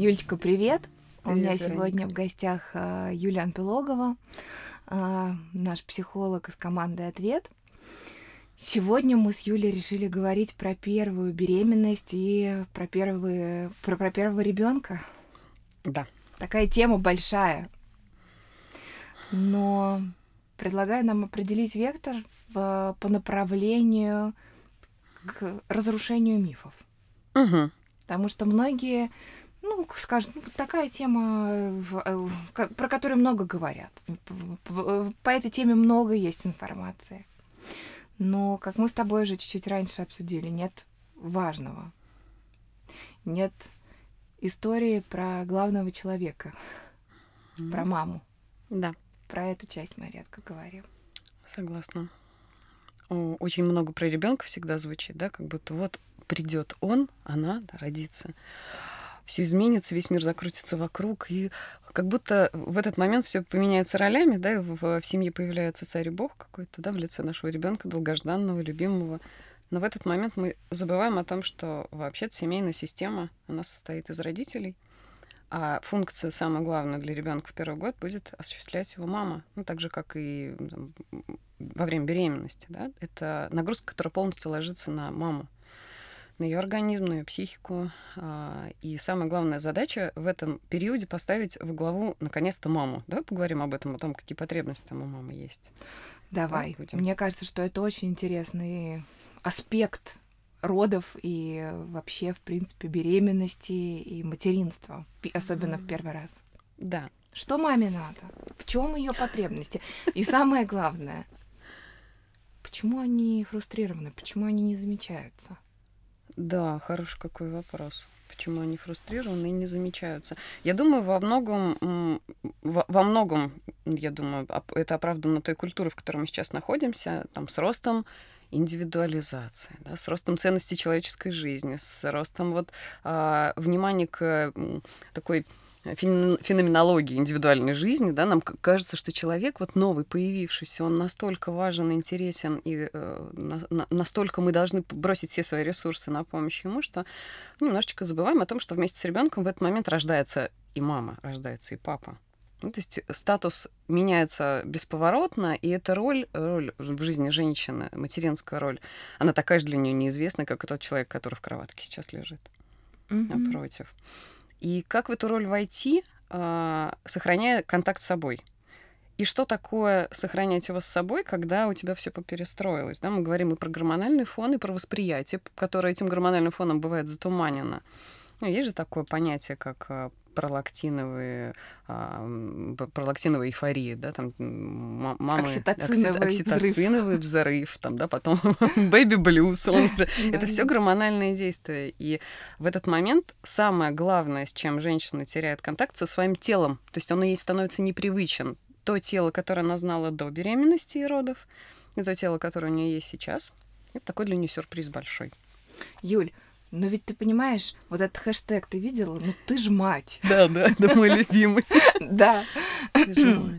Юлечка, привет! Привет, У меня Вероника. сегодня в гостях а, Юлия Анпилогова, а, наш психолог из команды «Ответ». Сегодня мы с Юлей решили говорить про первую беременность и про, первые, про, про первого ребенка. Да. Такая тема большая. Но предлагаю нам определить вектор в- по направлению к разрушению мифов. Угу. Потому что многие, ну, скажут, ну, такая тема, э, э, про которую много говорят. По этой теме много есть информации. Но, как мы с тобой уже чуть-чуть раньше обсудили, нет важного. Нет истории про главного человека, про маму. Да, Про эту часть мы редко говорим. согласна. Очень много про ребенка всегда звучит, да, как будто вот придет он, она да, родится. Все изменится, весь мир закрутится вокруг, и как будто в этот момент все поменяется ролями, да, и в, в семье появляется царь и бог какой-то, да, в лице нашего ребенка, долгожданного, любимого. Но в этот момент мы забываем о том, что вообще-то семейная система, она состоит из родителей, а функцию, самую главную для ребенка в первый год, будет осуществлять его мама. Ну, так же, как и там, во время беременности. Да? Это нагрузка, которая полностью ложится на маму, на ее организм, на ее психику. А, И самая главная задача в этом периоде поставить во главу, наконец-то, маму. Давай поговорим об этом, о том, какие потребности там у мамы есть. Давай. будем. Мне кажется, что это очень интересный аспект родов и вообще, в принципе, беременности и материнства, особенно в Мгм. первый раз. Да, Что маме надо? В чем ее потребности? И самое главное, почему они фрустрированы, почему они не замечаются? Да, хороший какой вопрос. Почему они фрустрированы и не замечаются? Я думаю, во многом, во, во многом, я думаю, это оправдано той культурой, в которой мы сейчас находимся, там, с ростом индивидуализации, да, с ростом ценности человеческой жизни, с ростом вот а, внимания к такой феноменологии индивидуальной жизни, да, нам кажется, что человек вот новый, появившийся, он настолько важен, интересен, и э, на- на- настолько мы должны бросить все свои ресурсы на помощь ему, что немножечко забываем о том, что вместе с ребенком в этот момент рождается и мама, рождается и папа. Ну, то есть статус меняется бесповоротно, и эта роль, роль в жизни женщины, материнская роль, она такая же для нее неизвестная, как и тот человек, который в кроватке сейчас лежит Мгм. напротив. И как в эту роль войти, а, сохраняя контакт с собой? И что такое сохранять его с собой, когда у тебя все поперестроилось? Да, мы говорим и про гормональный фон, и про восприятие, которое этим гормональным фоном бывает затуманено. Ну, есть же такое понятие, как а, пролактиновые, а, м, п- пролактиновая эйфория, да, там мамы... Окситоциновый окси- взрыв. окситоциновый взрыв, там, да, потом baby blues, он же это все гормональные действия. И в этот момент самое главное, с чем женщина теряет контакт, со своим телом. То есть он ей становится непривычен. То тело, которое она знала до беременности и родов, и то тело, которое у нее есть сейчас, это такой для нее сюрприз большой. Юль, но ведь ты понимаешь, вот этот хэштег ты видела? Ну ты ж мать. Да, да, это мой любимый. Да.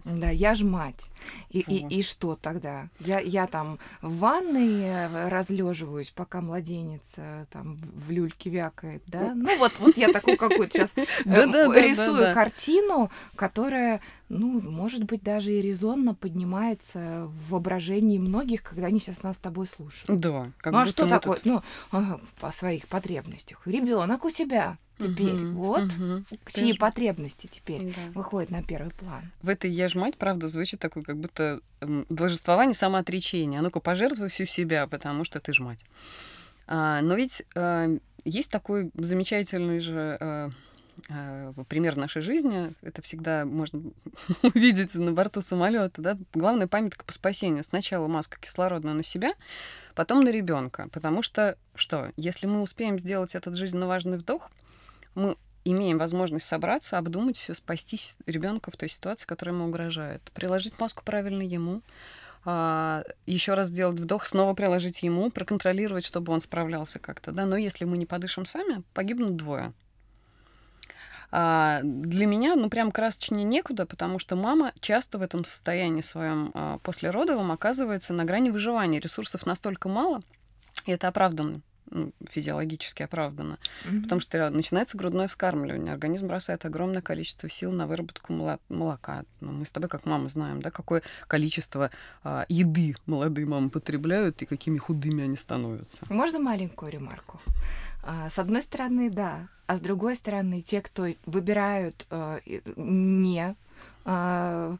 Да, я ж мать. И, и, и что тогда? Я, я там в ванной разлеживаюсь, пока младенец э, там в люльке вякает, да? Ну вот, вот я такую какую-то сейчас Да-да-да-да-да. рисую картину, которая, ну, может быть, даже и резонно поднимается в воображении многих, когда они сейчас нас с тобой слушают. Да, ну а что такое? Ну, ага, по своих потребностях. Ребенок у тебя теперь. Мгм, Вот мгм. чьи Конечно. потребности теперь Да. выходят на первый план. В этой «я ж мать», правда, звучит такое, как будто должествование самоотречения. А ну-ка, пожертвуй всю себя, потому что ты ж мать. А, но ведь э, есть такой замечательный же э, пример нашей жизни. Это всегда можно увидеть на борту самолета. Да? Главная памятка по спасению. Сначала маску кислородную на себя, потом на ребенка. Потому что что? Если мы успеем сделать этот жизненно важный вдох, мы имеем возможность собраться, обдумать все, спасти ребенка в той ситуации, которая ему угрожает. Приложить маску правильно ему, еще раз сделать вдох, снова приложить ему, проконтролировать, чтобы он справлялся как-то. Да? Но если мы не подышим сами, погибнут двое. А для меня, ну, прям красочнее некуда, потому что мама часто в этом состоянии своем а, послеродовом оказывается на грани выживания. Ресурсов настолько мало, и это оправданно ну, физиологически оправдано. Mm-hmm. Потому что начинается грудное вскармливание, организм бросает огромное количество сил на выработку молока. Ну, мы с тобой, как мама, знаем, да, какое количество а, еды молодые мамы потребляют и какими худыми они становятся. Можно маленькую ремарку? А, с одной стороны, да, а с другой стороны, те, кто выбирают э, не э,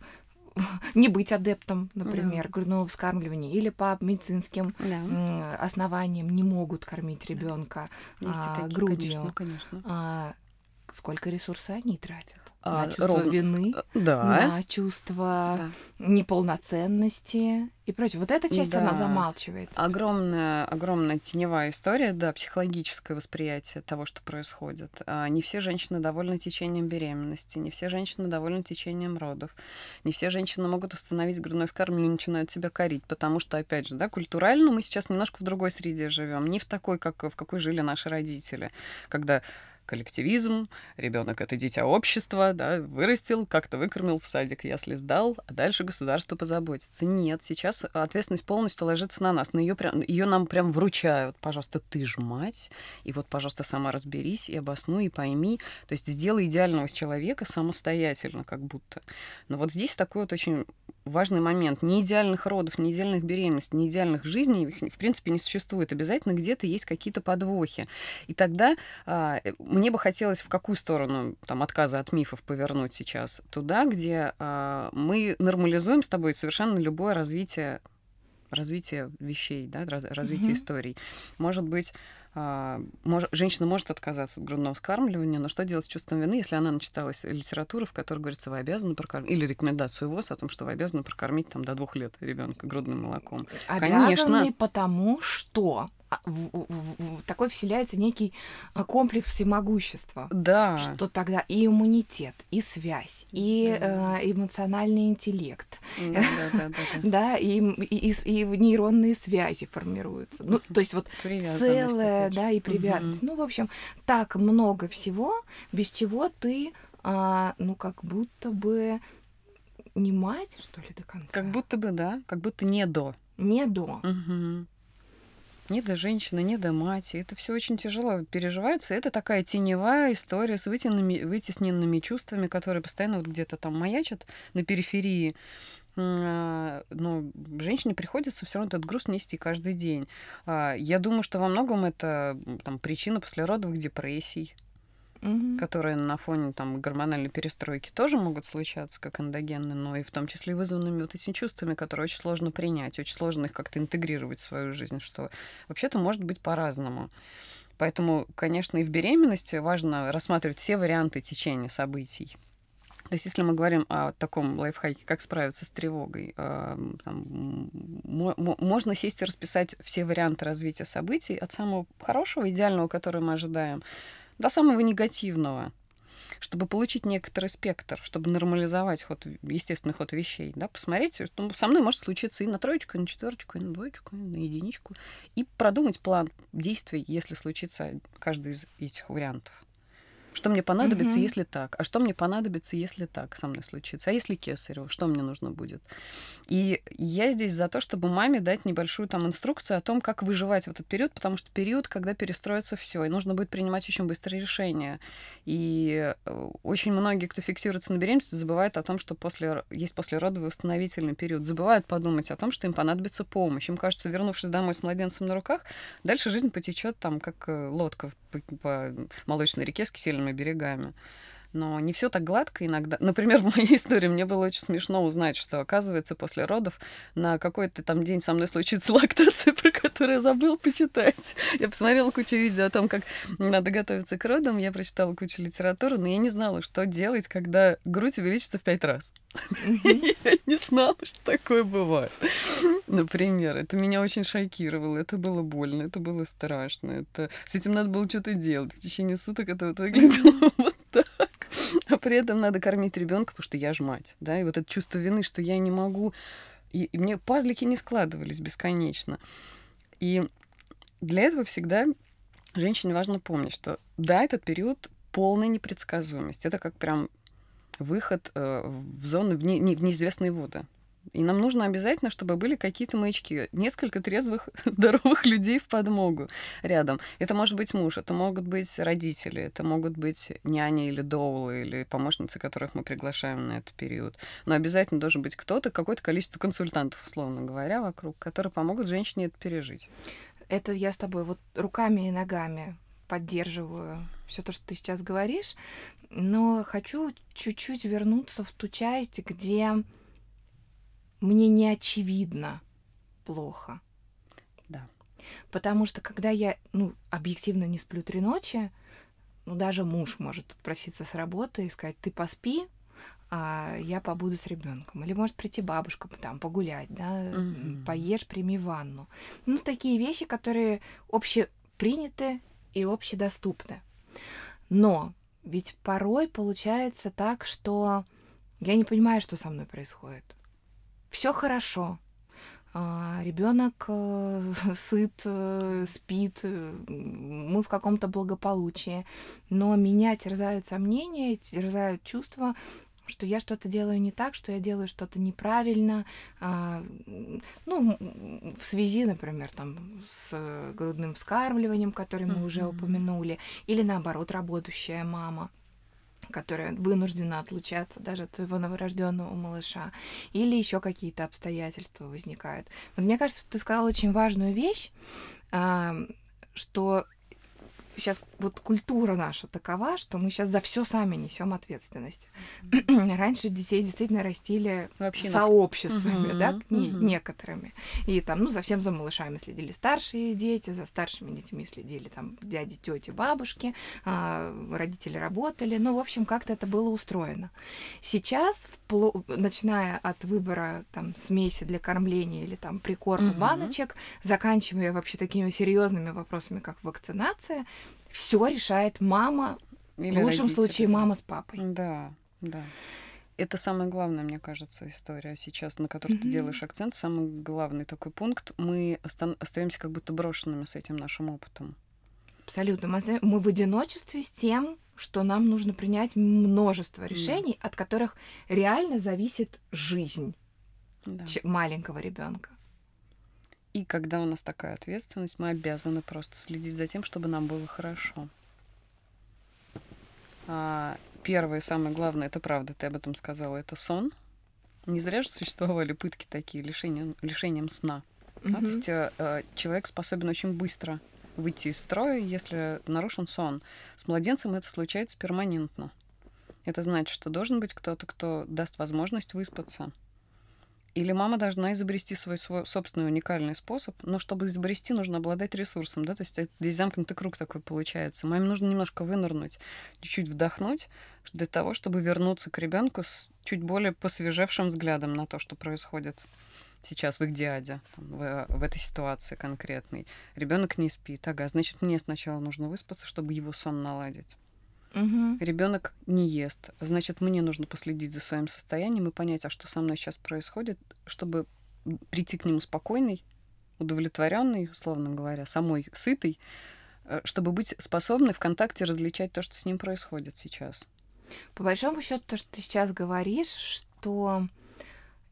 не быть адептом, например, да. грудного вскармливания, или по медицинским да. основаниям не могут кормить ребенка а, грудью. Конечно, конечно. А, сколько ресурсов они тратят? а, на чувство ровно... вины, э, да. на чувство да. неполноценности и прочее. Вот эта часть, да. она замалчивается. Огромная, огромная теневая история, да, психологическое восприятие того, что происходит. А, не все женщины довольны течением беременности, не все женщины довольны течением родов, не все женщины могут установить грудное скармливание и начинают себя корить, потому что, опять же, да, культурально мы сейчас немножко в другой среде живем, не в такой, как в какой жили наши родители, когда коллективизм, ребенок это дитя общества, да, вырастил, как-то выкормил в садик, если сдал, а дальше государство позаботится. Нет, сейчас ответственность полностью ложится на нас, но ее, прям, ее нам прям вручают. Пожалуйста, ты ж мать, и вот, пожалуйста, сама разберись и обоснуй, и пойми. То есть сделай идеального человека самостоятельно, как будто. Но вот здесь такой вот очень важный момент. Не идеальных родов, не идеальных беременностей, не идеальных жизней, их, в принципе, не существует. Обязательно где-то есть какие-то подвохи. И тогда а, мне бы хотелось в какую сторону там отказа от мифов повернуть сейчас? Туда, где а, мы нормализуем с тобой совершенно любое развитие развитие вещей, да, развитие mm-hmm. историй. Может быть, мож, женщина может отказаться от грудного вскармливания, но что делать с чувством вины, если она начиталась литературу, в которой говорится, вы обязаны прокормить, или рекомендацию ВОЗ о том, что вы обязаны прокормить там до двух лет ребенка грудным молоком. Обязаны, Конечно. потому что а, в, в, в, такой вселяется некий а, комплекс всемогущества. Да. Что тогда и иммунитет, и связь, и да. э, эмоциональный интеллект. Да, да, да, да. и, и, и, нейронные связи формируются. Ну, то есть вот целое, да, и привязанность. Ну, в общем, так много всего, без чего ты, а, ну, как будто бы не мать, что ли, до конца. Как будто бы, да, как будто не до. Не до. Угу не до женщины, не до мати. Это все очень тяжело переживается. Это такая теневая история с вытесненными, вытесненными чувствами, которые постоянно вот где-то там маячат на периферии. А, но женщине приходится все равно этот груз нести каждый день. А, я думаю, что во многом это там, причина послеродовых депрессий угу. которые на фоне там гормональной перестройки тоже могут случаться, как эндогенные, но и в том числе вызванными вот этими чувствами, которые очень сложно принять, очень сложно их как-то интегрировать в свою жизнь, что вообще-то может быть по-разному. Поэтому, конечно, и в беременности важно рассматривать все варианты течения событий. То есть, если мы говорим о таком лайфхаке, как справиться с тревогой, э, там, можно сесть и расписать все варианты развития событий от самого хорошего, идеального, который мы ожидаем, до самого негативного, чтобы получить некоторый спектр, чтобы нормализовать ход, естественный ход вещей, да, посмотреть, что со мной может случиться и на троечку, и на четверочку, и на двоечку, и на единичку, и продумать план действий, если случится каждый из этих вариантов. Что мне понадобится, угу. если так? А что мне понадобится, если так со мной случится? А если кесарево, что мне нужно будет? И я здесь за то, чтобы маме дать небольшую там инструкцию о том, как выживать в этот период, потому что период, когда перестроится все, и нужно будет принимать очень быстрые решения. И э, очень многие, кто фиксируется на беременности, забывают о том, что после, есть послеродовый восстановительный период. Забывают подумать о том, что им понадобится помощь. Им кажется, вернувшись домой с младенцем на руках, дальше жизнь потечет там, как э, лодка по, по молочной реке с кисельным северными берегами. Но не все так гладко иногда. Например, в моей истории мне было очень смешно узнать, что, оказывается, после родов на какой-то там день со мной случится лактация, про которую я забыл почитать. Я посмотрела кучу видео о том, как надо готовиться к родам, я прочитала кучу литературы, но я не знала, что делать, когда грудь увеличится в пять раз. Я не знала, что такое бывает. Например, это меня очень шокировало, это было больно, это было страшно, это... с этим надо было что-то делать. В течение суток это вот выглядело вот так. А при этом надо кормить ребенка, потому что я же мать, да, и вот это чувство вины, что я не могу, и, и мне пазлики не складывались бесконечно. И для этого всегда женщине важно помнить, что да, этот период полной непредсказуемости. Это как прям выход э, в зону, в, не, в неизвестные воды. И нам нужно обязательно, чтобы были какие-то маячки, несколько трезвых, здоровых людей в подмогу рядом. Это может быть муж, это могут быть родители, это могут быть няни или доулы, или помощницы, которых мы приглашаем на этот период. Но обязательно должен быть кто-то, какое-то количество консультантов, условно говоря, вокруг, которые помогут женщине это пережить. Это я с тобой вот руками и ногами поддерживаю все то, что ты сейчас говоришь, но хочу чуть-чуть вернуться в ту часть, где мне не очевидно плохо. Да. Потому что когда я, ну, объективно не сплю три ночи, ну, даже муж может отпроситься с работы и сказать, ты поспи, а я побуду с ребенком. Или может прийти бабушка там погулять, да, mm-hmm. поешь, прими ванну. Ну, такие вещи, которые общеприняты и общедоступны. Но ведь порой получается так, что я не понимаю, что со мной происходит все хорошо. А, Ребенок э, сыт, э, спит, э, мы в каком-то благополучии. Но меня терзают сомнения, терзают чувства, что я что-то делаю не так, что я делаю что-то неправильно. А, ну, в связи, например, там, с грудным вскармливанием, который мы уже упомянули, или наоборот, работающая мама которая вынуждена отлучаться даже от своего новорожденного малыша, или еще какие-то обстоятельства возникают. Вот мне кажется, ты сказала очень важную вещь, что сейчас вот культура наша такова, что мы сейчас за все сами несем ответственность. Mm-hmm. Раньше детей действительно растили Вообще сообществами, mm-hmm. да, mm-hmm. некоторыми. И там, ну, совсем за малышами следили старшие дети, за старшими детьми следили там дяди, тети, бабушки, а, родители работали. Ну, в общем, как-то это было устроено. Сейчас, впло... начиная от выбора там смеси для кормления или там прикорма mm-hmm. баночек, заканчивая вообще такими серьезными вопросами, как вакцинация, все решает мама, Или в лучшем родители, случае мама с папой. Да, да. Это самая главная, мне кажется, история сейчас, на которой mm-hmm. ты делаешь акцент. Самый главный такой пункт. Мы оста- остаемся как будто брошенными с этим нашим опытом. Абсолютно. Мы в одиночестве с тем, что нам нужно принять множество решений, mm. от которых реально зависит жизнь да. маленького ребенка. И когда у нас такая ответственность, мы обязаны просто следить за тем, чтобы нам было хорошо. А, первое и самое главное, это правда, ты об этом сказала, это сон. Не зря же существовали пытки такие, лишением, лишением сна. Mm-hmm. Да? То есть э, э, человек способен очень быстро выйти из строя, если нарушен сон. С младенцем это случается перманентно. Это значит, что должен быть кто-то, кто даст возможность выспаться. Или мама должна изобрести свой, свой собственный уникальный способ, но чтобы изобрести, нужно обладать ресурсом, да, то есть это здесь замкнутый круг такой получается. Маме нужно немножко вынырнуть, чуть-чуть вдохнуть для того, чтобы вернуться к ребенку с чуть более посвежевшим взглядом на то, что происходит сейчас в их диаде, в, в этой ситуации конкретной. Ребенок не спит, ага, значит, мне сначала нужно выспаться, чтобы его сон наладить. Угу. Ребенок не ест. Значит, мне нужно последить за своим состоянием и понять, а что со мной сейчас происходит, чтобы прийти к нему спокойный, удовлетворенный, условно говоря, самой сытый, э, чтобы быть способной в контакте различать то, что с ним происходит сейчас. По большому счету, то, что ты сейчас говоришь, что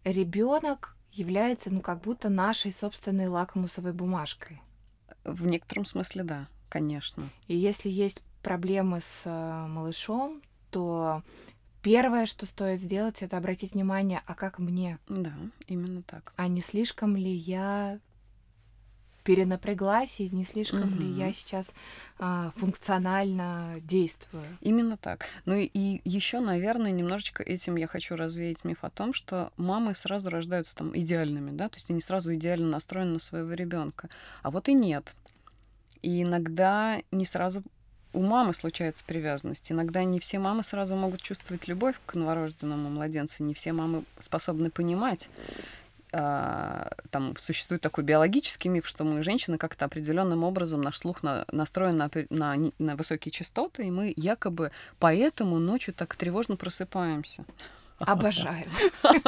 ребенок является, ну, как будто нашей собственной лакмусовой бумажкой. В некотором смысле, да, конечно. И если есть проблемы с э, малышом, то первое, что стоит сделать, это обратить внимание, а как мне? Да, именно так. А не слишком ли я перенапряглась, и не слишком угу. ли я сейчас а, функционально действую. Именно так. Ну и, и еще, наверное, немножечко этим я хочу развеять миф о том, что мамы сразу рождаются там идеальными, да, то есть они сразу идеально настроены на своего ребенка. А вот и нет. И иногда не сразу у мамы случается привязанность. Иногда не все мамы сразу могут чувствовать любовь к новорожденному младенцу, не все мамы способны понимать. А, там существует такой биологический миф, что мы, женщины, как-то определенным образом наш слух на, настроен на, на, на высокие частоты, и мы якобы поэтому ночью так тревожно просыпаемся. Обожаю.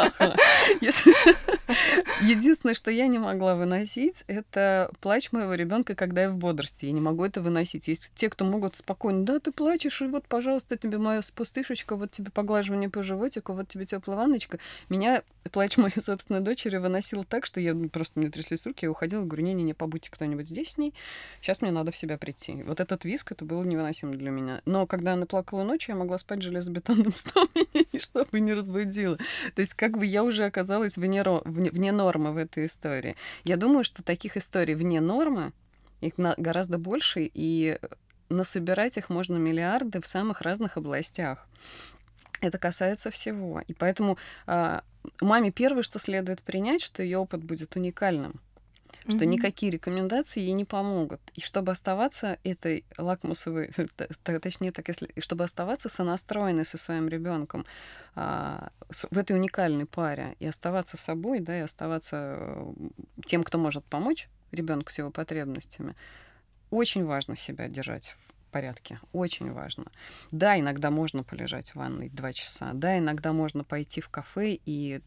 Единственное, что я не могла выносить, это плач моего ребенка, когда я в бодрости. Я не могу это выносить. Есть те, кто могут спокойно, да, ты плачешь, и вот, пожалуйста, тебе моя пустышечка, вот тебе поглаживание по животику, вот тебе теплая ванночка. Меня плач моей собственной дочери выносил так, что я ну, просто мне тряслись руки, я уходила, говорю, не-не-не, побудьте кто-нибудь здесь с ней, сейчас мне надо в себя прийти. Вот этот виск, это было невыносимо для меня. Но когда она плакала ночью, я могла спать железобетонным сном, чтобы не разбудила. То есть как бы я уже оказалась вне, вне, вне нормы в этой истории. Я думаю, что таких историй вне нормы, их гораздо больше, и насобирать их можно миллиарды в самых разных областях. Это касается всего. И поэтому э, маме первое, что следует принять, что ее опыт будет уникальным что никакие рекомендации ей не помогут. И чтобы оставаться этой лакмусовой, точнее так, если, чтобы оставаться сонастроенной со своим ребенком а, в этой уникальной паре и оставаться собой, да, и оставаться э, тем, кто может помочь ребенку с его потребностями, очень важно себя держать в порядке. Очень важно. Да, иногда можно полежать в ванной два часа. Да, иногда можно пойти в кафе и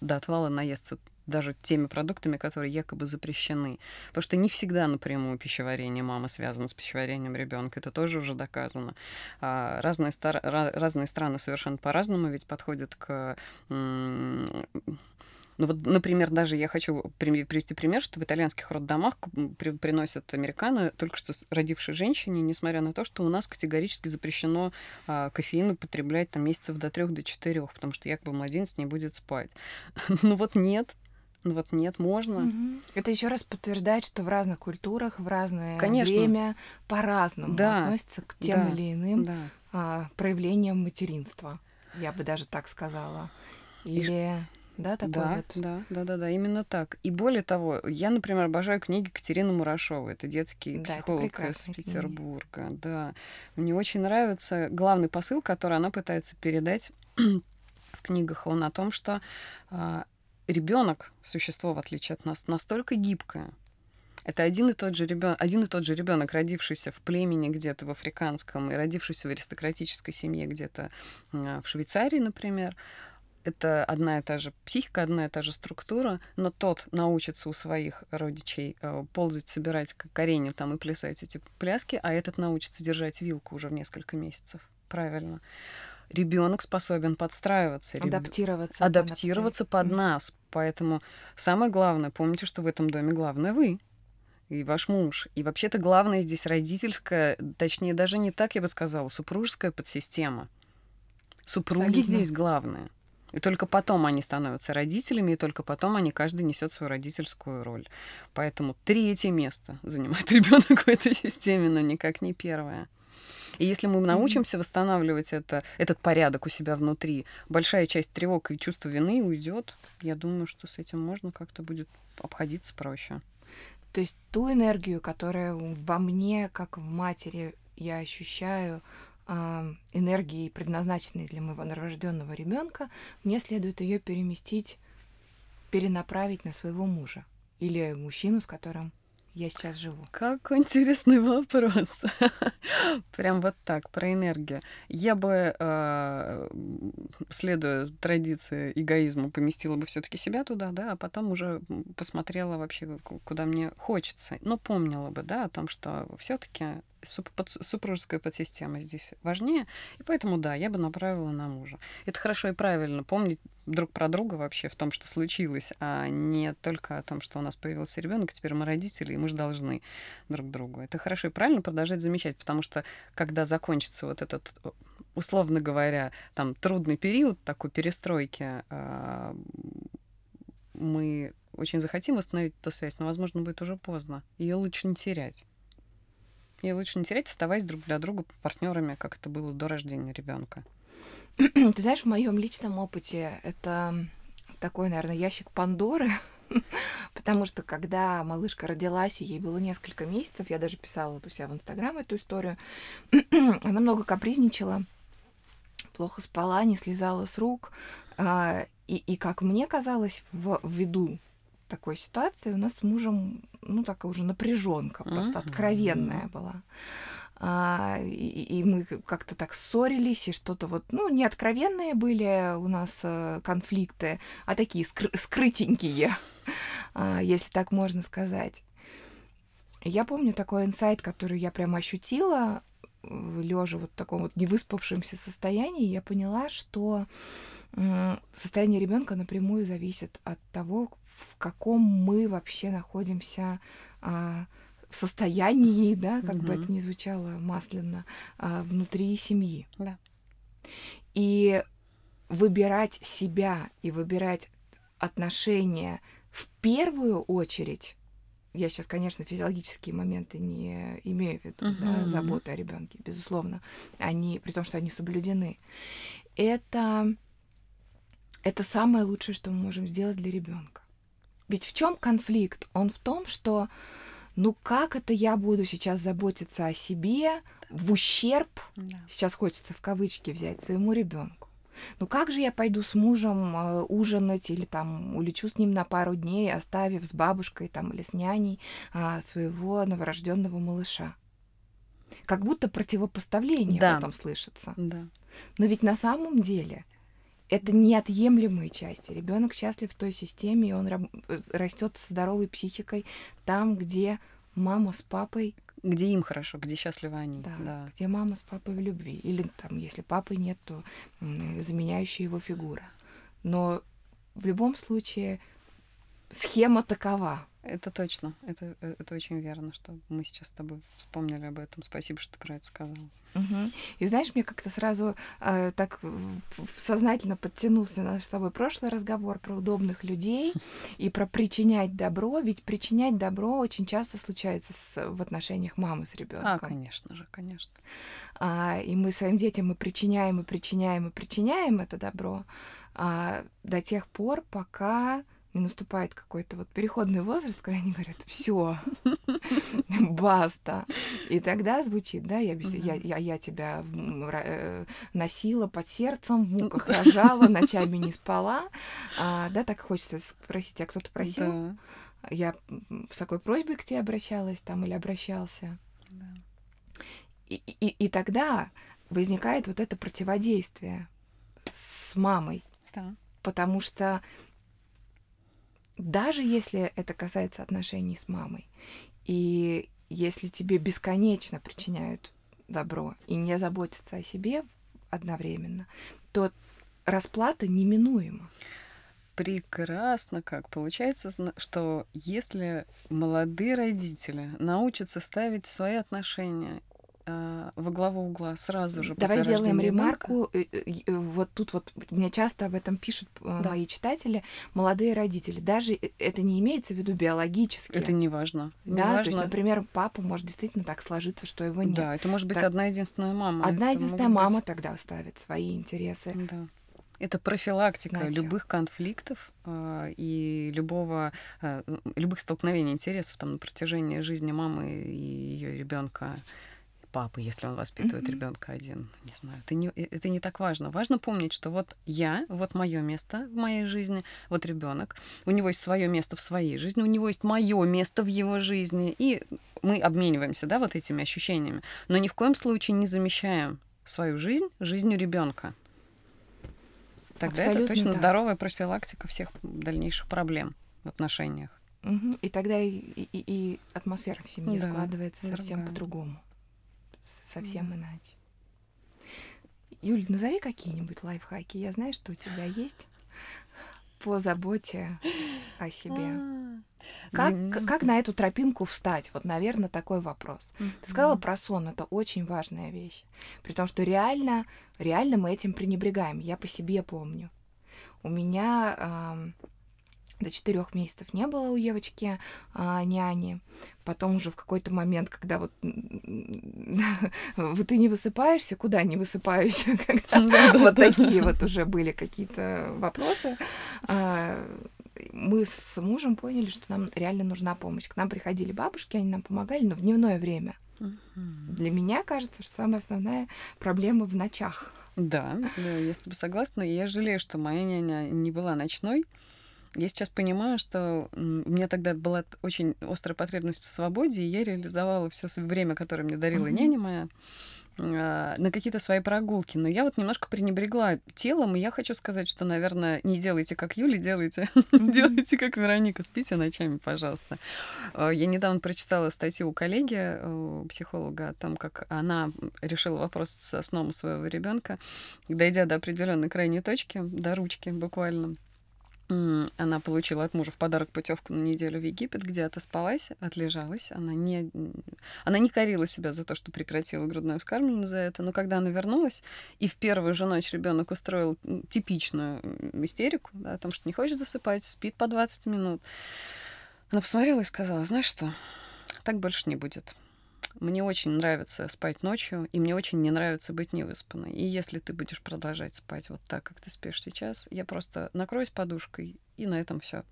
до отвала наесться даже теми продуктами, которые якобы запрещены. Потому что не всегда напрямую пищеварение мамы связано с пищеварением ребенка. Это тоже уже доказано. А, разные, стар... разные страны совершенно по-разному ведь подходят к ну вот, например, даже я хочу привести пример, что в итальянских роддомах при, приносят американо только что родившей женщине, несмотря на то, что у нас категорически запрещено а, кофеин употреблять там месяцев до трех, до четырех, потому что якобы младенец не будет спать. ну вот нет, ну вот нет, можно. Угу. Это еще раз подтверждает, что в разных культурах, в разное Конечно. время по-разному да. относятся к тем да. или иным да. а, проявлениям материнства. Я бы даже так сказала. Или... И... Да, такой да, вот. да, да, да, да, именно так. И более того, я, например, обожаю книги Катерины Мурашовой. Это детский да, психолог это из Петербурга. Книги. Да. Мне очень нравится главный посыл, который она пытается передать в книгах. Он о том, что а, ребенок, существо, в отличие от нас, настолько гибкое. Это один и тот же ребенок, один и тот же ребенок, родившийся в племени где-то в африканском и родившийся в аристократической семье где-то в Швейцарии, например. Это одна и та же психика, одна и та же структура, но тот научится у своих родичей э, ползать, собирать коренья там и плясать эти пляски, а этот научится держать вилку уже в несколько месяцев. Правильно ребенок способен подстраиваться, адаптироваться, адаптироваться под нас. Поэтому самое главное, помните, что в этом доме главное вы и ваш муж. И вообще-то главное здесь родительская, точнее, даже не так, я бы сказала, супружеская подсистема. Супруги Абсолютно. здесь главное. И только потом они становятся родителями, и только потом они каждый несет свою родительскую роль. Поэтому третье место занимает ребенок в этой системе, но никак не первое. И если мы научимся восстанавливать это, этот порядок у себя внутри, большая часть тревог и чувства вины уйдет. Я думаю, что с этим можно как-то будет обходиться проще. То есть ту энергию, которая во мне, как в матери, я ощущаю, э, энергии, предназначенной для моего новорожденного ребенка, мне следует ее переместить, перенаправить на своего мужа или мужчину, с которым я сейчас живу? Как интересный вопрос. Прям вот так, про энергию. Я бы, э, следуя традиции эгоизма, поместила бы все таки себя туда, да, а потом уже посмотрела вообще, куда мне хочется. Но помнила бы, да, о том, что супружеская подсистема здесь важнее, и поэтому, да, я бы направила на мужа. Это хорошо и правильно, помнить друг про друга вообще в том, что случилось, а не только о том, что у нас появился ребенок, теперь мы родители, и мы же должны друг другу. Это хорошо и правильно продолжать замечать, потому что когда закончится вот этот, условно говоря, там трудный период такой перестройки, а, мы очень захотим установить эту связь, но, возможно, будет уже поздно. Ее лучше не терять. Ее лучше не терять, оставаясь друг для друга партнерами, как это было до рождения ребенка. Ты знаешь, в моем личном опыте это такой, наверное, ящик Пандоры, потому что когда малышка родилась, и ей было несколько месяцев, я даже писала вот у себя в Инстаграм эту историю, она много капризничала, плохо спала, не слезала с рук, а, и, и как мне казалось, в, ввиду такой ситуации у нас с мужем, ну, такая уже напряженка, просто uh-huh. откровенная была. а, и, и мы как-то так ссорились, и что-то вот, ну, не откровенные были у нас а, конфликты, а такие скры- скрытенькие, а, если так можно сказать. Я помню такой инсайт, который я прям ощутила, лежа вот в таком вот невыспавшемся состоянии, я поняла, что состояние ребенка напрямую зависит от того, в каком мы вообще находимся а, в состоянии, да, как mm-hmm. бы это ни звучало масляно, а, внутри семьи. Да. И выбирать себя и выбирать отношения в первую очередь я сейчас, конечно, физиологические моменты не имею в виду, uh-huh, да, заботы о ребенке, безусловно, они, при том, что они соблюдены. Это, это самое лучшее, что мы можем сделать для ребенка. Ведь в чем конфликт? Он в том, что ну как это я буду сейчас заботиться о себе в ущерб, да. сейчас хочется в кавычки взять, своему ребенку. Ну как же я пойду с мужем э, ужинать или там улечу с ним на пару дней, оставив с бабушкой там или с няней э, своего новорожденного малыша? Как будто противопоставление да. в этом слышится. Да. Но ведь на самом деле это неотъемлемые части. Ребенок счастлив в той системе, и он растет с здоровой психикой там, где мама с папой где им хорошо, где счастливы они. Да, да. Где мама с папой в любви. Или там, если папы нет, то заменяющая его фигура. Но в любом случае схема такова. Это точно. Это, э, это очень верно, что мы сейчас с тобой вспомнили об этом. Спасибо, что ты про это сказала. Угу. И знаешь, мне как-то сразу э, так сознательно подтянулся наш с тобой прошлый разговор про удобных людей и про причинять добро. Ведь причинять добро очень часто случается с, в отношениях мамы с ребенком. А, конечно же, конечно. А, и мы своим детям мы причиняем и причиняем и причиняем это добро а, до тех пор, пока не наступает какой-то вот переходный возраст, когда они говорят, все, баста. И тогда звучит, да, я, я, я, я тебя э, носила под сердцем, в муках рожала, ночами не спала. А, да, так хочется спросить, а кто-то просил? Да. Я с такой просьбой к тебе обращалась там или обращался. Да. И, и, и тогда возникает вот это противодействие с мамой. Да. Потому что даже если это касается отношений с мамой, и если тебе бесконечно причиняют добро и не заботятся о себе одновременно, то расплата неминуема. Прекрасно как. Получается, что если молодые родители научатся ставить свои отношения во главу угла сразу же. Давай сделаем ремарку. Ребенка. Э, э, вот тут вот мне часто об этом пишут э, да. мои читатели, молодые родители. Даже это не имеется в виду биологически. Это не важно. Да, не важно. то есть, например, папа может действительно так сложиться, что его нет. Да, это может быть так. одна единственная мама. Одна это единственная мама быть... тогда ставит свои интересы. Да. Это профилактика Иначе. любых конфликтов э, и любого, э, любых столкновений интересов там, на протяжении жизни мамы и ее ребенка папы, если он воспитывает mm-hmm. ребенка один. Не знаю, это не, э, это не так важно. Важно помнить, что вот я, вот мое место в моей жизни, вот ребенок, у него есть свое место в своей жизни, у него есть мое место в его жизни, и мы обмениваемся, да, вот этими ощущениями. Но ни в коем случае не замещаем свою жизнь жизнью ребенка. Тогда Абсолютно это точно да. здоровая профилактика всех дальнейших проблем в отношениях. Угу. И тогда и, и, и атмосфера в семье да, складывается совсем по-другому совсем mm. иначе. Юль, назови какие-нибудь лайфхаки. Я знаю, что у тебя есть по заботе о себе. А. Как, как на эту тропинку встать? Вот, наверное, такой вопрос. Ты сказала про сон, это очень важная вещь. При том, что реально, реально мы этим пренебрегаем. Я по себе помню. У меня до четырех месяцев не было у девочки а, няни. Потом уже в какой-то момент, когда вот ты не высыпаешься, куда не высыпаюсь, когда вот такие вот уже были какие-то вопросы, а, мы с мужем поняли, что нам реально нужна помощь. К нам приходили бабушки, они нам помогали, но в дневное время. Для меня кажется, что самая основная проблема в ночах. Да, да, я с тобой согласна. Я жалею, что моя няня не была ночной, Я сейчас понимаю, что у меня тогда была очень острая потребность в свободе, и я реализовала все время, которое мне дарила mm-hmm. няня моя а, на какие-то свои прогулки. Но я вот немножко пренебрегла телом, и я хочу сказать, что, наверное, не делайте как Юли, делайте, делайте как Вероника, спите ночами, пожалуйста. А, я недавно прочитала статью у коллеги, у психолога, о том, как она решила вопрос со сном своего ребенка, дойдя до определенной крайней точки, до ручки буквально она получила от мужа в подарок путевку на неделю в Египет, где отоспалась, отлежалась. Она не, она не корила себя за то, что прекратила грудное вскармливание за это. Но когда она вернулась, и в первую же ночь ребенок устроил типичную истерику да, о том, что не хочет засыпать, спит по 20 минут, она посмотрела и сказала, знаешь что, так больше не будет. Мне очень нравится спать ночью, и мне очень не нравится быть невыспанной. И если ты будешь продолжать спать вот так, как ты спишь сейчас, я просто накроюсь подушкой, и на этом все.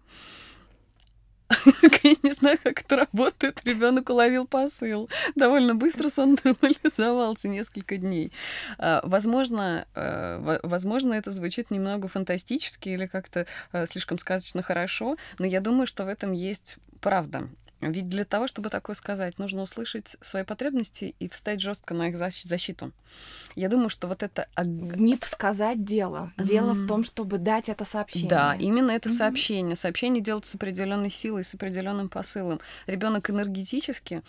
Я не знаю, как это работает. Ребенок уловил посыл. Довольно быстро сон нормализовался несколько дней. А, возможно, э, возможно, это звучит немного фантастически или как-то э, слишком сказочно хорошо, но я думаю, что в этом есть правда. Ведь для того, чтобы такое сказать, нужно услышать свои потребности и встать жестко на их защиту. Я думаю, что вот это... Не сказать дело. Дело mm-hmm. в том, чтобы дать это сообщение. Да, именно это mm-hmm. сообщение. Сообщение делается с определенной силой, с определенным посылом. Ребенок энергетически,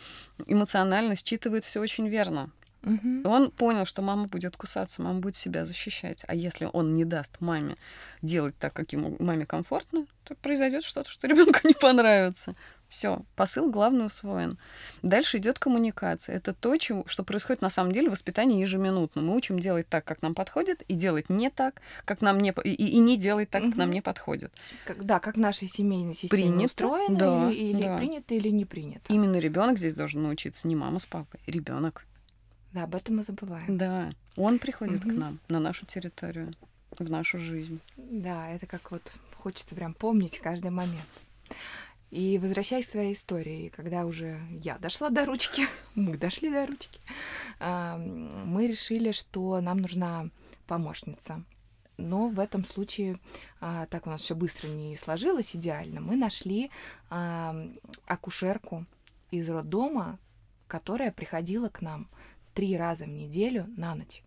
эмоционально считывает все очень верно. Угу. Он понял, что мама будет кусаться, мама будет себя защищать. А если он не даст маме делать так, как ему маме комфортно, то произойдет что-то, что ребенку не понравится. Все, посыл главный усвоен. Дальше идет коммуникация. Это то, чего, что происходит на самом деле в воспитании ежеминутно. Мы учим делать так, как нам подходит, и делать не так, как нам не и, и не делать так, как нам не подходит. Как, да, как нашей семейной системе принято, устроено, да, или, или да. принято, или не принято. Именно ребенок здесь должен научиться, не мама с папой, ребенок. Да, об этом мы забываем. Да, он приходит угу. к нам на нашу территорию, в нашу жизнь. Да, это как вот хочется прям помнить каждый момент. И возвращаясь к своей истории, когда уже я дошла до ручки, мы дошли до ручки, мы решили, что нам нужна помощница. Но в этом случае, а, так у нас все быстро не сложилось идеально, мы нашли акушерку из роддома, которая приходила к нам три раза в неделю на ночь.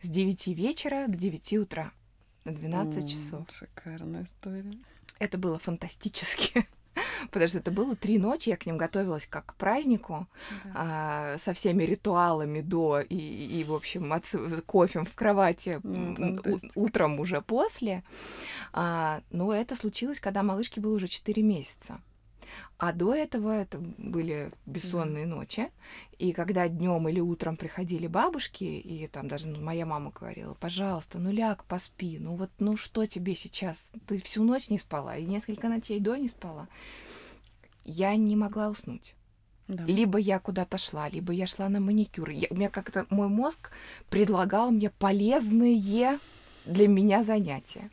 С 9 вечера до 9 утра. На 12 О, часов. Шикарная история. Это было фантастически. потому что это было три ночи, я к ним готовилась как к празднику, да. а, со всеми ритуалами до и, и в общем, от, кофем в кровати ну, утром уже после. А, но это случилось, когда малышке было уже 4 месяца. А до этого это были бессонные ночи. И когда днем или утром приходили бабушки, и там даже ну, моя мама говорила, пожалуйста, ну ляг, поспи, ну вот, ну что тебе сейчас? Ты всю ночь не спала, и несколько ночей до не спала. Я не могла уснуть. Да. Либо я куда-то шла, либо я шла на маникюр. Я, у меня как-то мой мозг предлагал мне полезные для меня занятия.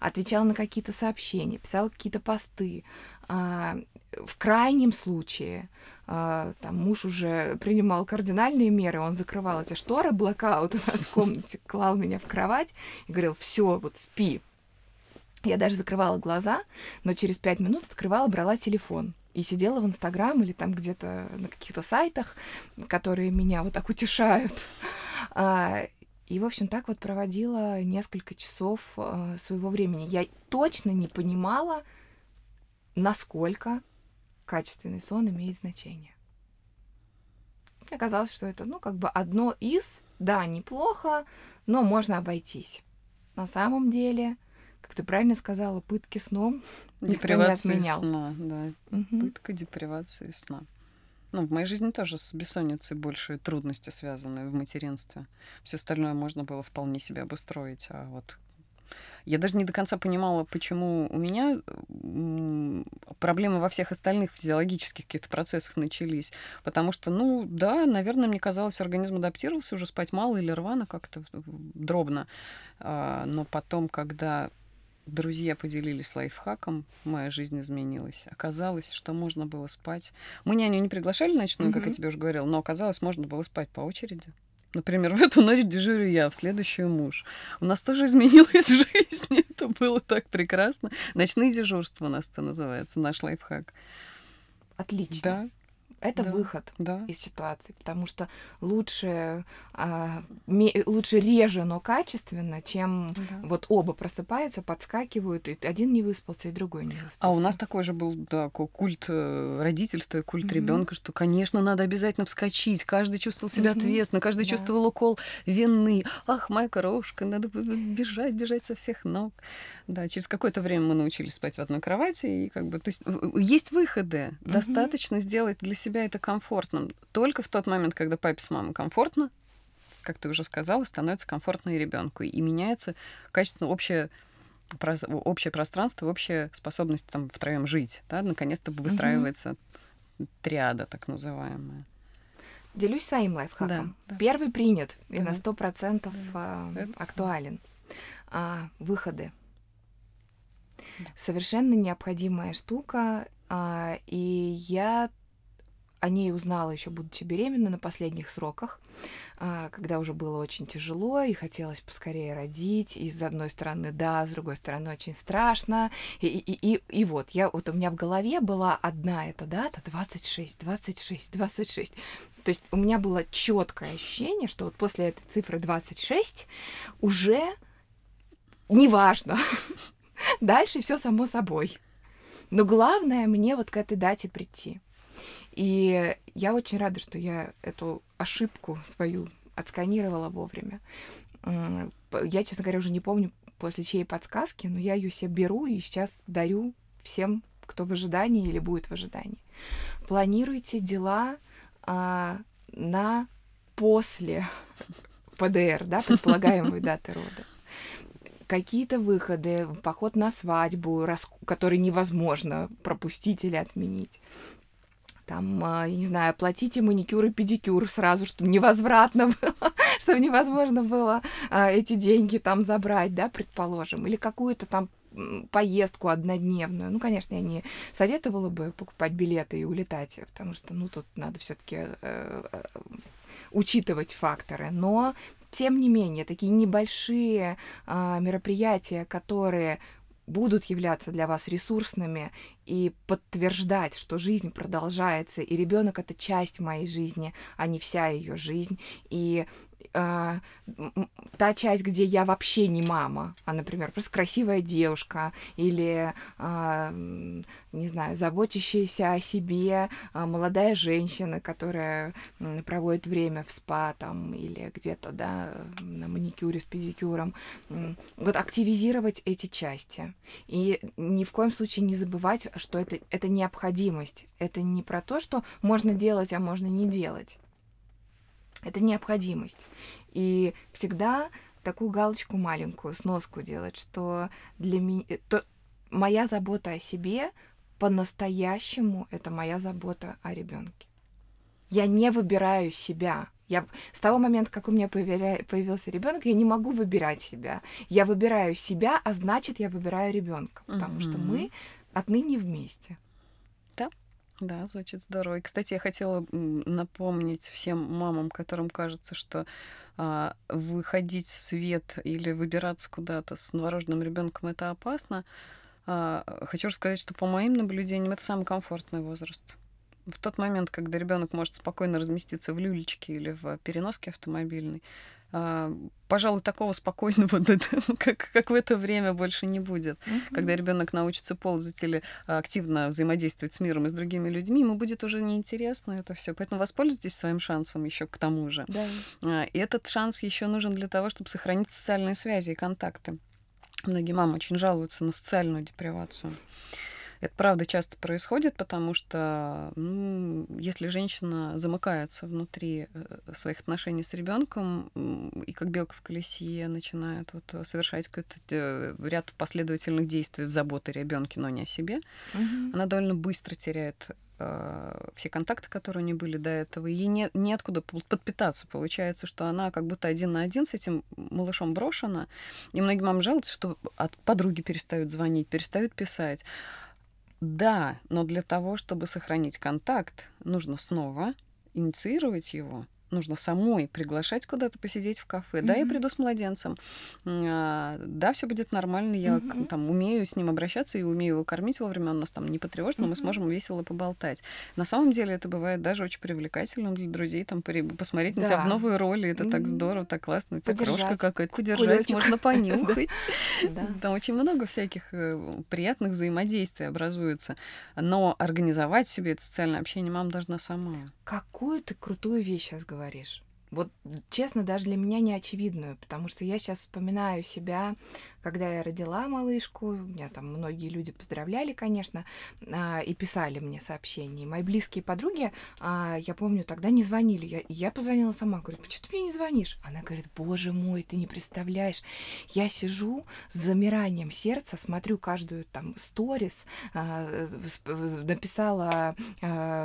Отвечала на какие-то сообщения, писала какие-то посты. А, в крайнем случае а, там муж уже принимал кардинальные меры, он закрывал эти шторы, блокаут у нас в комнате, клал меня в кровать и говорил, все, вот спи. Я даже закрывала глаза, но через пять минут открывала, брала телефон и сидела в Инстаграм или там где-то на каких-то сайтах, которые меня вот так утешают. И, в общем, так вот проводила несколько часов а, своего времени. Я точно не понимала, насколько качественный сон имеет значение. Мне казалось, что это, ну, как бы одно из, да, неплохо, но можно обойтись. На самом деле, как ты правильно сказала, пытки сном Депривация сна, да. Угу. Пытка депривации сна. Ну, в моей жизни тоже с бессонницей больше трудности связаны в материнстве. Все остальное можно было вполне себе обустроить, а вот я даже не до конца понимала, почему у меня проблемы во всех остальных физиологических каких-то процессах начались. Потому что, ну, да, наверное, мне казалось, организм адаптировался, уже спать мало или рвано как-то дробно. А, но потом, когда друзья поделились лайфхаком, моя жизнь изменилась. Оказалось, что можно было спать. Мы няню не приглашали ночную, mm-hmm. как я тебе уже говорила, но оказалось, можно было спать по очереди. Например, в эту ночь дежурю я, в следующую муж. У нас тоже изменилась жизнь. Это было так прекрасно. Ночные дежурства у нас это называется, наш лайфхак. Отлично. Да, Это да, выход да. из ситуации, потому что лучше, а, ме- лучше реже, но качественно, чем да. вот оба просыпаются, подскакивают, и один не выспался, и другой не выспался. А у нас такой же был да, ку- культ э, родительства и культ Мгм. ребенка, что, конечно, надо обязательно вскочить. Каждый чувствовал себя Мгм. ответственно, каждый Да. чувствовал укол вины. Ах, моя крошка, надо бежать, бежать со всех ног. Да, через какое-то время мы научились спать в одной кровати, и как бы, то есть есть выходы. Мгм. Достаточно сделать для себя это комфортным. Только в тот момент, когда папе с мамой комфортно, как ты уже сказала, становится комфортно и ребенку, и меняется качественно общее общее пространство, общая способность там втроем жить, да, наконец-то выстраивается триада так называемая. Делюсь своим лайфхаком. Да, да. Первый принят и на сто процентов Да, это актуален. А, выходы. Да. Совершенно необходимая штука, а, и я о ней узнала еще будучи беременна на последних сроках, а, когда уже было очень тяжело и хотелось поскорее родить. И с одной стороны, да, с другой стороны, очень страшно. И, и, и, и вот, я, вот у меня в голове была одна эта дата 26, 26, 26. То есть у меня было четкое ощущение, что вот после этой цифры 26 уже неважно. Дальше все само собой. Но главное мне вот к этой дате прийти. И я очень рада, что я эту ошибку свою отсканировала вовремя. Я, честно говоря, уже не помню после чьей подсказки, но я ее себе беру и сейчас дарю всем, кто в ожидании или будет в ожидании. Планируйте дела а, на после ПДР, да, предполагаемой даты рода. Какие-то выходы, поход на свадьбу, который невозможно пропустить или отменить. Там, а, я не знаю, оплатите маникюр и педикюр сразу, чтобы невозвратно было, чтобы невозможно было а, эти деньги там забрать, да, предположим. Или какую-то там поездку однодневную. Ну, конечно, я не советовала бы покупать билеты и улетать, потому что, ну, тут надо все таки учитывать факторы. Но, тем не менее, такие небольшие а, мероприятия, которые будут являться для вас ресурсными и подтверждать, что жизнь продолжается, и ребенок это часть моей жизни, а не вся ее жизнь. И м, та часть, где я вообще не мама, а, например, просто красивая девушка или, м, не знаю, заботящаяся о себе а, молодая женщина, которая м, проводит время в спа там или где-то, да, на маникюре с педикюром. Вот активизировать эти части. И ни в коем случае не забывать, что это, это необходимость. Это не про то, что можно делать, а можно не делать. Это необходимость. И всегда такую галочку маленькую, сноску делать, что для меня... То, моя забота о себе по-настоящему это моя забота о ребенке. Я не выбираю себя. Я с того момента, как у меня появля- появился ребенок, я не могу выбирать себя. Я выбираю себя, а значит, я выбираю ребенка, потому что Мгм. мы отныне вместе. Да, звучит здорово. И, кстати, я хотела напомнить всем мамам, которым кажется, что а, выходить в свет или выбираться куда-то с новорожденным ребенком это опасно. А, хочу рассказать, что по моим наблюдениям это самый комфортный возраст. В тот момент, когда ребенок может спокойно разместиться в люлечке или в переноске автомобильной, пожалуй, такого спокойного, как, как в это время, больше не будет. Когда ребенок научится ползать или а, активно взаимодействовать с миром и с другими людьми, ему будет уже неинтересно это все. Поэтому воспользуйтесь своим шансом еще к тому же. Да. А, И этот шанс еще нужен для того, чтобы сохранить социальные связи и контакты. Многие мамы очень жалуются на социальную депривацию. Это правда часто происходит, потому что ну, если женщина замыкается внутри э, своих отношений с ребенком и как белка в колесе начинает вот э, совершать какой-то э, ряд последовательных действий в заботе о ребенке, но не о себе, Мгм. она довольно быстро теряет все контакты, которые у нее были до этого, ей не, неоткуда подпитаться. Получается, что она как будто один на один с этим малышом брошена. И многие мамы жалуются, что от подруги перестают звонить, перестают писать. Да, но для того, чтобы сохранить контакт, нужно снова инициировать его, нужно самой приглашать куда-то посидеть в кафе. Mm-hmm. Да, я приду с младенцем. А, да, все будет нормально. Я mm-hmm. там умею с ним обращаться и умею его кормить вовремя. Он нас там не потревожит, но mm-hmm. мы сможем весело поболтать. На самом деле это бывает даже очень привлекательным для друзей. Там посмотреть да. на тебя в новую роль. Это mm-hmm. так здорово, так классно. У тебя крошка какая-то. Удержать, можно понюхать. Там очень много всяких э, приятных взаимодействий образуется. Но организовать себе это социальное общение мама должна сама. Какую ты крутую вещь сейчас говоришь. Вот, честно, даже для меня не очевидную, потому что я сейчас вспоминаю себя когда я родила малышку, меня там многие люди поздравляли, конечно, а, и писали мне сообщения. Мои близкие подруги, а, я помню, тогда не звонили. Я, я позвонила сама, говорю, почему ты мне не звонишь? Она говорит, боже мой, ты не представляешь. Я сижу с замиранием сердца, смотрю каждую там сторис, а, написала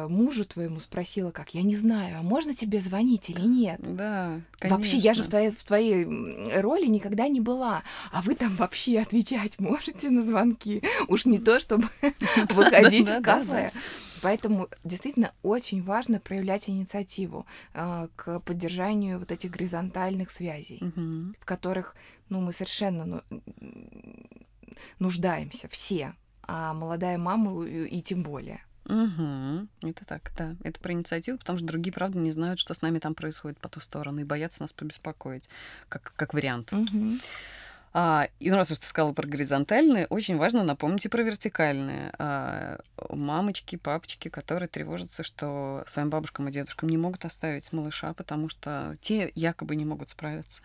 мужу твоему, спросила, как, я не знаю, а можно тебе звонить или нет? Да, конечно. Вообще, я же в твоей, в твоей роли никогда не была, а вы там там вообще отвечать можете на звонки? Уж не то, чтобы выходить в кафе. Поэтому действительно очень важно проявлять инициативу э, к поддержанию вот этих горизонтальных связей, угу. в которых ну, мы совершенно ну, нуждаемся все, а молодая мама и тем более. Угу. Это так, да. Это про инициативу, потому что другие, правда, не знают, что с нами там происходит по ту сторону, и боятся нас побеспокоить, как, как вариант. Угу. А, и ну, раз уж ты сказала про горизонтальные, очень важно напомнить и про вертикальные. А, мамочки, папочки, которые тревожатся, что своим бабушкам и дедушкам не могут оставить малыша, потому что те якобы не могут справиться.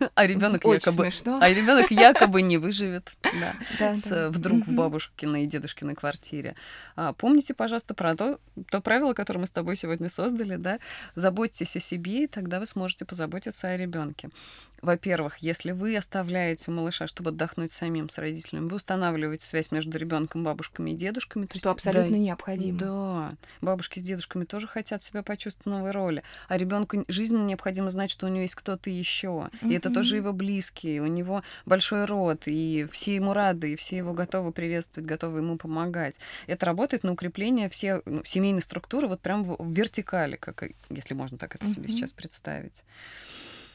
А ребенок якобы. А ребенок якобы не выживет. Вдруг в бабушкиной и дедушкиной квартире. А, помните, пожалуйста, про то, то правило, которое мы с тобой сегодня создали, да? Заботьтесь о себе, и тогда вы сможете позаботиться о ребенке. Во-первых, если вы оставляете малыша, чтобы отдохнуть самим с родителями, вы устанавливаете связь между ребенком, бабушками и дедушками. Что абсолютно да, необходимо. Да. Бабушки с дедушками тоже хотят себя почувствовать в новой роли. А ребенку жизненно необходимо знать, что у него есть кто-то еще. Mm-hmm. И это тоже его близкие. У него большой род, и все ему рады, и все его готовы приветствовать, готовы ему помогать. Это работает на укрепление всей ну, семейной структуры вот прям в, в вертикали, как, если можно так это mm-hmm. себе сейчас представить.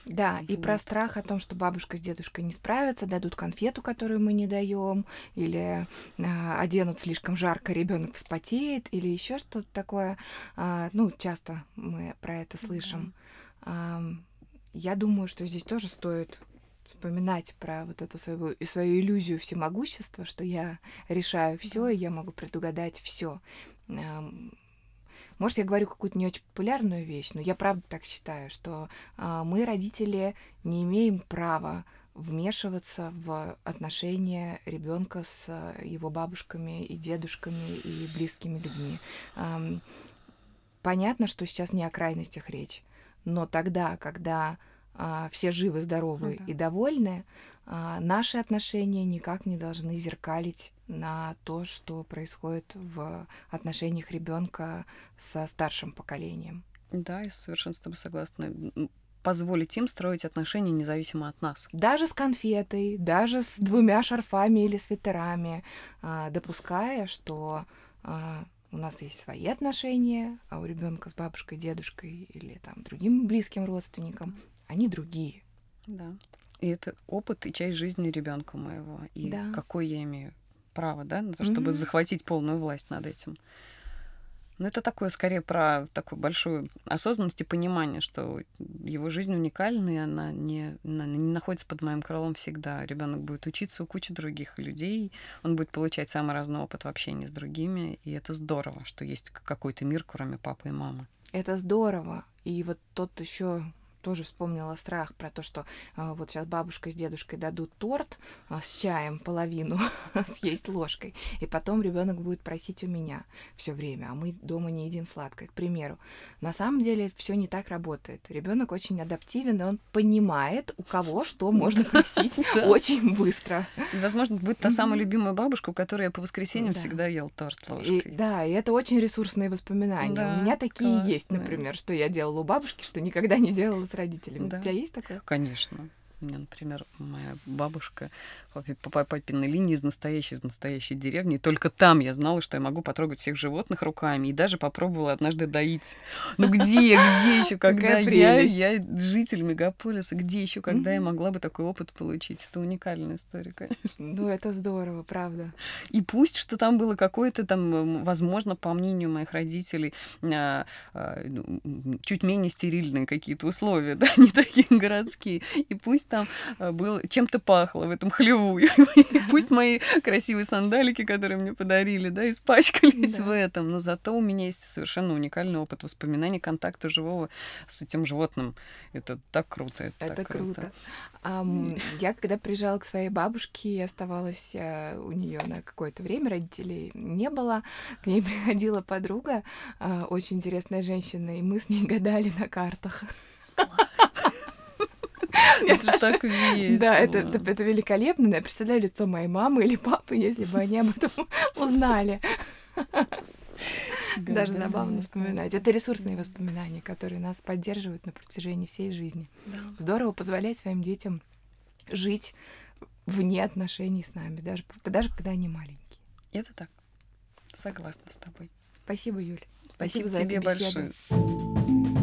Да, вот. и про страх о том, что бабушка с дедушкой не справятся, дадут конфету, которую мы не даем, или э, оденут слишком жарко, ребенок вспотеет, или еще что-то такое. Э, ну, часто мы про это слышим. Да. Э, я думаю, что здесь тоже стоит вспоминать про вот эту свою, свою иллюзию всемогущества, что я решаю все, и я могу предугадать все. Может, я говорю какую-то не очень популярную вещь, но я правда так считаю, что э, мы, родители, не имеем права вмешиваться в отношения ребенка с э, его бабушками и дедушками и близкими людьми. Эм, понятно, что сейчас не о крайностях речь, но тогда, когда э, все живы, здоровы ну, да. и довольны, э, наши отношения никак не должны зеркалить на то, что происходит в отношениях ребенка со старшим поколением. Да, я совершенно с тобой согласна позволить им строить отношения независимо от нас. Даже с конфетой, даже с двумя шарфами или свитерами, а, допуская, что а, у нас есть свои отношения, а у ребенка с бабушкой, дедушкой или там другим близким родственником они другие. Да. И это опыт и часть жизни ребенка моего. И да. какой я имею право, да, на то, чтобы mm-hmm. захватить полную власть над этим. Но это такое скорее про такую большую осознанность и понимание, что его жизнь уникальна, и она не, она не находится под моим крылом всегда. Ребенок будет учиться у кучи других людей, он будет получать самый разный опыт в общении с другими, и это здорово, что есть какой-то мир, кроме папы и мамы. Это здорово. И вот тот еще тоже вспомнила страх про то, что э, вот сейчас бабушка с дедушкой дадут торт э, с чаем половину съесть ложкой, и потом ребенок будет просить у меня все время, а мы дома не едим сладкое, к примеру. На самом деле все не так работает. Ребенок очень адаптивен, и он понимает, у кого что можно просить очень быстро. Возможно, будет та самая любимая бабушка, у которой я по воскресеньям всегда ел торт ложкой. Да, и это очень ресурсные воспоминания. У меня такие есть, например, что я делала у бабушки, что никогда не делала с родителями. Да. У тебя есть такое? Конечно. У меня, например, моя бабушка по папиной линии из настоящей, из настоящей деревни. И только там я знала, что я могу потрогать всех животных руками. И даже попробовала однажды доить. Ну где, где еще, когда я, я житель мегаполиса, где еще, когда я могла бы такой опыт получить? Это уникальная история, конечно. Ну, это здорово, правда. И пусть, что там было какое-то там, возможно, по мнению моих родителей, а, а, ну, чуть менее стерильные какие-то условия, да, не такие городские. И пусть там э, был чем-то пахло в этом хлеву. Пусть мои красивые сандалики, которые мне подарили, да, испачкались в этом. Но зато у меня есть совершенно уникальный опыт воспоминаний контакта живого с этим животным. Это так круто. Это, круто. я когда приезжала к своей бабушке и оставалась э, у нее на какое-то время, родителей не было, к ней приходила подруга, э, очень интересная женщина, и мы с ней гадали на картах. Это же так весело. Да, это, это, это великолепно. Я представляю лицо моей мамы или папы, если бы они об этом узнали. Даже забавно вспоминать. Это ресурсные воспоминания, которые нас поддерживают на протяжении всей жизни. Здорово позволять своим детям жить вне отношений с нами, даже, даже когда они маленькие. Это так. Согласна с тобой. Спасибо, Юль. Спасибо, Спасибо за тебе большое.